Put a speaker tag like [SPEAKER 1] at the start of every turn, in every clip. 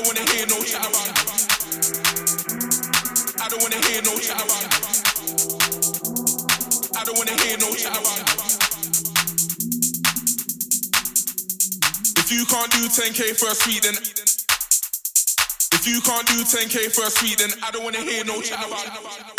[SPEAKER 1] I don't wanna hear no chat about. I don't wanna hear no chat about. I don't wanna hear no chat about. If you can't do 10k for a sweet, then if you can't do 10k for a sweet, then I don't wanna hear no chat about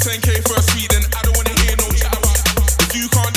[SPEAKER 1] 10k for a sweet, then I don't wanna hear no chat about. If you can't